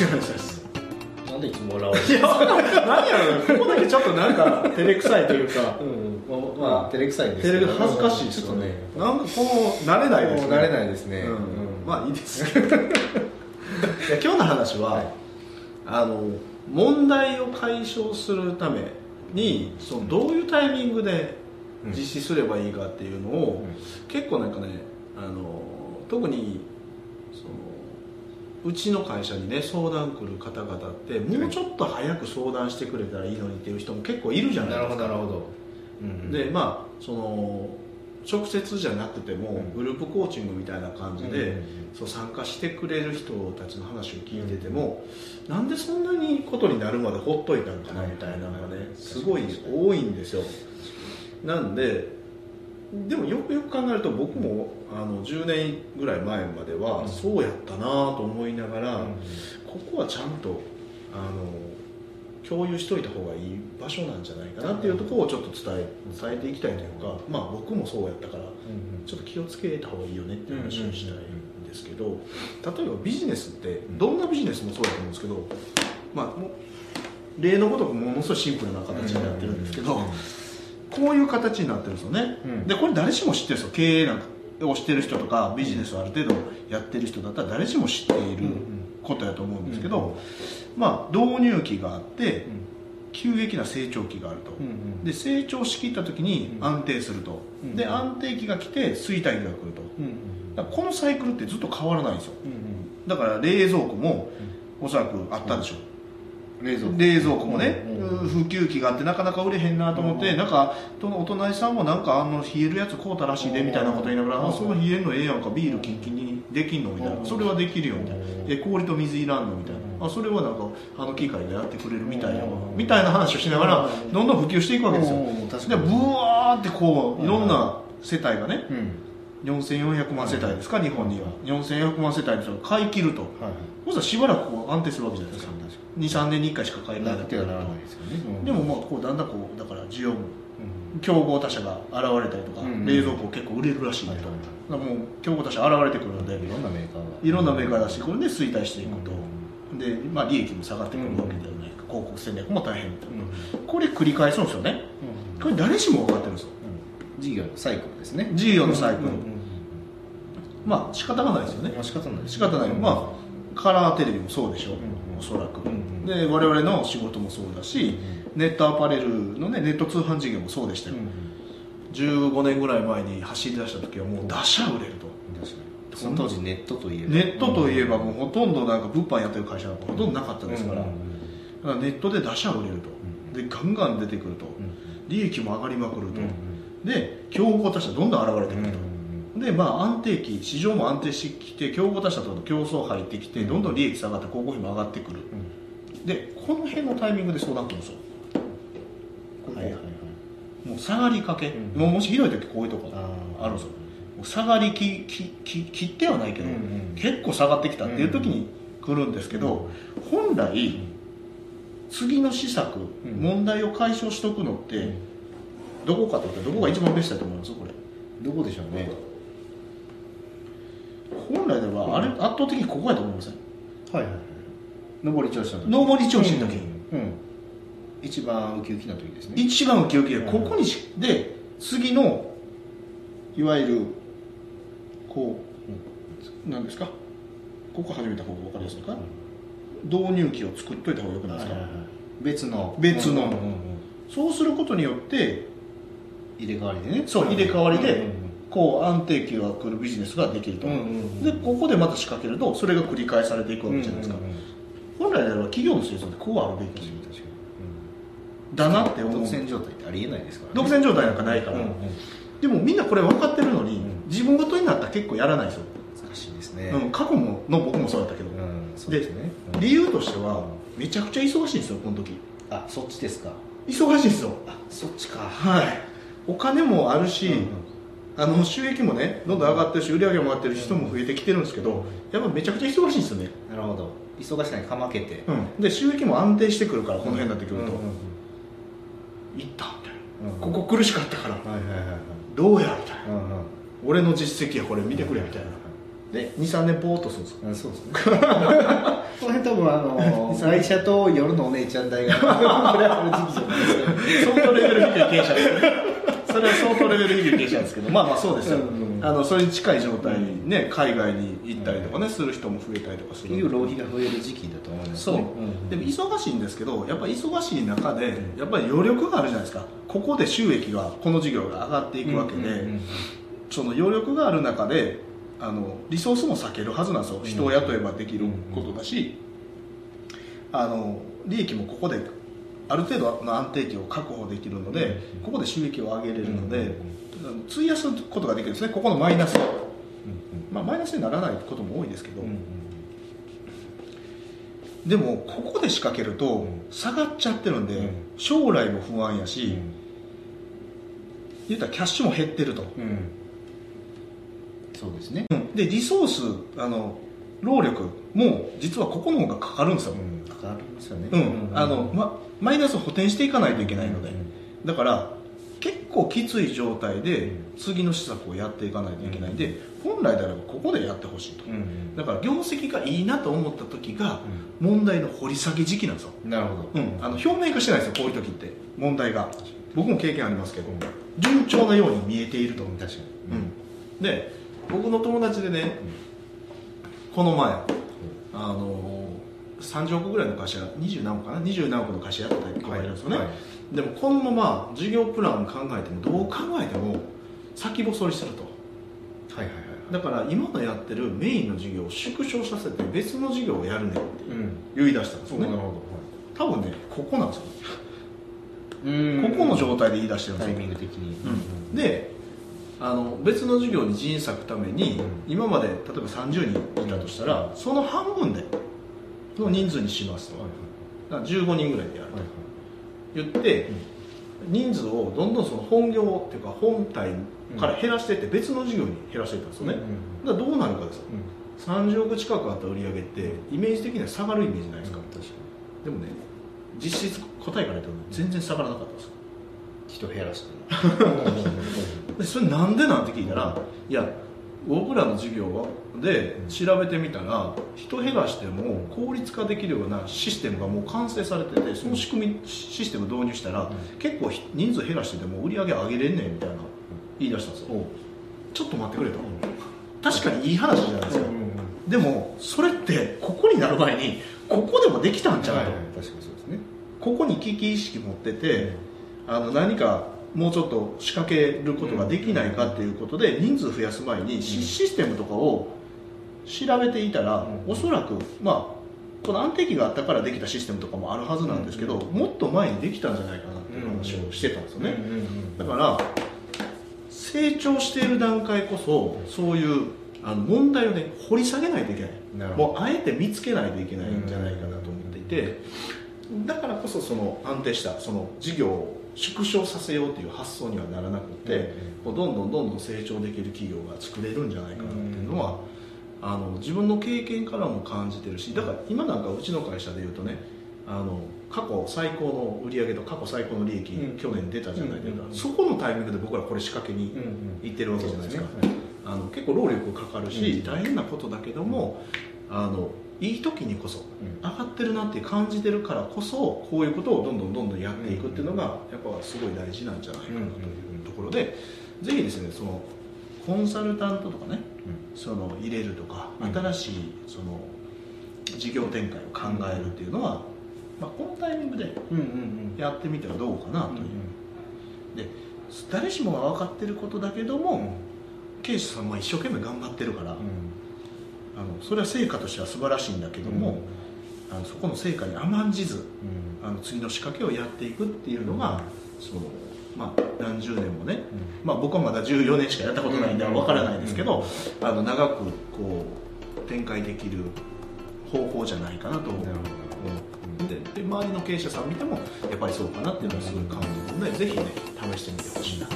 知らないですなんでいつも笑われていや何やろうここだけちょっとなんか照れくさいというか。うんまあ、まあ、照れくさいんです照けど。れ恥ずかしいですよね。なんかこう慣れないですね。慣れないですね、うんうん。まあいいです。けどいや今日の話は、はい。あの問題を解消するためにそのどういうタイミングで実施すればいいかっていうのを、結構なんかねあの特にそのうちの会社にね相談来る方々ってもうちょっと早く相談してくれたらいいのにっていう人も結構いるじゃないですか。ほどなるほど、うんでまあその直接じゃなくてもうん。グループコーチングみたいな感じで、うんそう参加してくれる人たちの話を聞いてても、なんでそんなにことになるまでほっといたのかなみたいなのがね、はい。すごい多いんですよ。なんででもよくよく考えると僕もあの10年ぐらい前まではうん。そうやったなと思いながら、ここはちゃんとあの共有しといた方がいい場所なんじゃないかなっていうところをちょっと伝え伝えていきたいというか、まあ僕もそうやったからちょっと気をつけた方がいいよねっていう話をしたいんですけど例えばビジネスってどんなビジネスもそうだと思うんですけど、まあ、例のごとくものすごいシンプルな形になってるんですけど、こういう形になってるんですよね、うん。でこれ誰しも知ってるんですよ。経営なんかをしてる人とかビジネスをある程度やってる人だったら誰しも知っていることやと思うんですけど、まあ、導入期があって急激な成長期があると、で成長しきった時にうん。安定すると、うん。で安定期が来て衰退期が来ると。だからこのサイクルってずっと変わらないんですよ。だから冷蔵庫もおそらくあったでしょ冷蔵庫。冷蔵庫もね、うん。うん普及期があってなかなか売れへんなと思って、うん。なんかそのお隣さんもなんかあの冷えるやつ買うたらしいでみたいなこと言いながら、うん。あその冷えるのええやんかビールキンキンにできんのみたいな、うん。それはできるよみたいな、うん。え氷と水いらんのみたいな、うんあそれはなんかあの機械でやってくれるみたいな、うんみたいな話をしながら、うん。どんどん普及していくわけですよ、でブワーってこういろんな世帯がねうん。4400万世帯ですか日本には。4400万世帯の人が買い切ると。はい。そしたらしばらくこう安定するわけじゃないですか23年に1回しか買えない。なってはならないですよね。でもまあこうだんだんこうだから需要もうん。競合他社が現れたりとか、うん。冷蔵庫結構売れるらしいと、はいもう競合他社現れてくるのでいろんなメーカーが。いろんなメーカー出してくるんで衰退していくと、うで、まあ、利益も下がってくるわけじゃない。か、広告戦略も大変みたいな、うん。これ繰り返すんですよね。うん。これ誰しも分かってるんですよ。事業のサイクルですね。事業のサイクル、うんうんまあ仕方がないですよね。まあ仕方ない。仕方ない、まあカラーテレビもそうでしょ。う、うんおそらく、うんうん。で我々の仕事もそうだし、ネットアパレルのねネット通販事業もそうでしたよ、15年ぐらい前に走り出した時はもう打者売れると。その当時ネットといえば。ネットといえばもうほとんどなんか物販やってる会社なんかほとんどなかったですから。ネットで打者売れると、でガンガン出てくると、利益も上がりまくると、で競合他社どんどん現れてくると、でまあ安定期市場も安定してきて競合他社との競争入ってきてどんどん利益下がって広告費も上がってくる、でこの辺のタイミングで相談来るんですよ。はいはいはい。もう下がりかけ、うん。もうもしひどい時こういうとこあるんですよ。下がりききき切ってはないけど、うんうん結構下がってきたっていう時に来るんですけど、本来次の施策、ん。問題を解消しとくのって、どこかといったらどこが一番ベストだと思います？これ。どこでしょうね本来ではあれ、圧倒的にここやと思いません？はいはい上り調子の時。上り調子の時、うん。うん。一番ウキウキな時ですね。一番ウキウキでうん。ここにしで次のいわゆるこうなんですか？ここ始めた方が分かりやすいか、導入機を作っといた方がよくないですか、はいはいはい。別の。別の。うんうんうんそうすることによって入れ替わりでね。そう入れ替わりでうんうんこう安定期が来るビジネスができると、う。んうんうん。でここでまた仕掛けるとそれが繰り返されていくわけじゃないですか、うんうんうん。本来であれば企業の生産ってこうあるべき確かに確かだなって思う。に独占状態ってありえないですからね。独占状態なんかないから、うんうん。でもみんなこれ分かってるのに、ん。自分ごとになったら結構やらないですよ、難しいですね。うん、過去もの僕もそうだったけど、ですね。うん理由としてはめちゃくちゃ忙しいんですよこの時。あそっちですか。忙しいんですよ。あそっちか。はい。お金もあるし、うんうんあの収益もねどんどん上がってるし売り上げも上がってるし人も増えてきてるんですけどやっぱめちゃくちゃ忙しいんですよね、なるほど。忙しさにかまけて。うん、で収益も安定してくるからこの辺になってくると、うんうんうん。いったみたいうんなここ苦しかったから。はいはいはいはい。どうやみたいな。うんうん。俺の実績やこれ見てくれみたいな。で23年ぼーっとするんですうんそうですね。この辺多分あの 会社と夜のお姉ちゃん代が これは時期じゃないですか相当レベル低い傾斜ですねそれは相当レベル低い傾斜ですけど。まあまあそうですよ、うん。うんあのそれに近い状態にね海外に行ったりとかねする人も増えたりとかするいう浪費が増える時期だと思いますそう、ねでも忙しいんですけどやっぱり忙しい中でやっぱり余力があるじゃないですか。ここで収益がこの事業が上がっていくわけで、うんうんうん。その余力がある中であのリソースも避けるはずなんですよ。人を雇えばできることだし、あの利益もここである程度の安定期を確保できるので、ここで収益を上げれるので、あの費やすことができるんですね。ここのマイナス、まあ、マイナスにならないことも多いですけど、でもここで仕掛けるとん。下がっちゃってるんで、うん。将来も不安やし、うん。言ったらキャッシュも減ってると、うん。そうですね。でリソースあの労力も実はここの方がかかるんですよ、うん。関わりますよね。うん。あのま、マイナスを補填していかないといけないので、うんだから結構きつい状態でうん次の施策をやっていかないといけないんで、本来であればここでやってほしいと、だから業績がいいなと思った時が問題の掘り下げ時期なんですよ、なるほど。うん、あの表面化してないですよこういう時って。問題が。僕も経験ありますけど順調なように見えていると、う。ん確かに。うん、で僕の友達でね、この前あの30億ぐらいの会社20何億かな？20何億の会社やってた子がいるんですよね、はい。でもこのまま事業プラン考えてもどう考えても先細りすると。はいはいはいだから今のやってるメインの事業を縮小させて別の事業をやるねんってうん。言い出したんですよね、なるほ多分ねここなんですよ、どうん。ここの状態で言い出してるんですよ。タイミング的に。うん。であの別の事業に人員割くために、うん。今まで例えば30人いたとしたら、その半分での人数にしますと、はいだから15人ぐらいでやるはいと言って、人数をどんどんその本業っていうか本体から減らしていって別の事業に減らしていったんですよね、だからどうなるかですよ。30億近くあった売り上げってイメージ的には下がるイメージないですか、確かに。でもね実質答えから言うと全然下がらなかったんですよ。人減らして でそれなんでなんて聞いたらいや僕らの授業で調べてみたら人減らしても効率化できるようなシステムがもう完成されててその仕組みシステム導入したら結構ひ人数減らしてても売り上げ上げれんねんみたいな言い出したんですよ。ちょっと待ってくれと。確かにいい話じゃないですか。でもそれってここになる前にここでもできたんちゃうと。確かにそうですね。ここに危機意識持っててあの何かもうちょっと仕掛けることができないかっていうことで人数増やす前にシシステムとかを調べていたらうん。おそらくまあこの安定期があったからできたシステムとかもあるはずなんですけどもっと前にできたんじゃないかなっていう話をしてたんですよね。だから成長している段階こそそういうあの問題をね掘り下げないといけない。もうあえて見つけないといけないんじゃないかなと思っていてだからこそその安定したその事業を縮小させようという発想にはならなくて、こうどんどんどんどん成長できる企業が作れるんじゃないかなっていうのは、あの自分の経験からも感じてるしだから今なんかうちの会社でいうとねあの過去最高の売上と過去最高の利益、うん。去年出たじゃないですか、うんそこのタイミングで僕らこれ仕掛けに行ってるわけじゃないですか、あの結構労力かかるし、うん。大変なことだけどもあのいい時にこそ上がってるなって感じてるからこそこういうことをどんどんどんどんやっていくっていうのがやっぱすごい大事なんじゃないかなというところでぜひですねそのコンサルタントとかねその入れるとかうん。新しいその事業展開を考えるっていうのは、まあ、このタイミングでやってみてはどうかなという、で誰しもが分かってることだけども、ケイシさんは一生懸命頑張ってるから、あのそれは成果としては素晴らしいんだけども、あのそこの成果に甘んじずあの次の仕掛けをやっていくっていうのが、そのまあ、何十年もね、まあ、僕はまだ14年しかやったことないんでうんわからないですけど、あの長くこう展開できる方法じゃないかなと。思うなるほでで周りの経営者さん見てもやっぱりそうかなっていうのをすごい感じるのでぜひね試してみてほしいな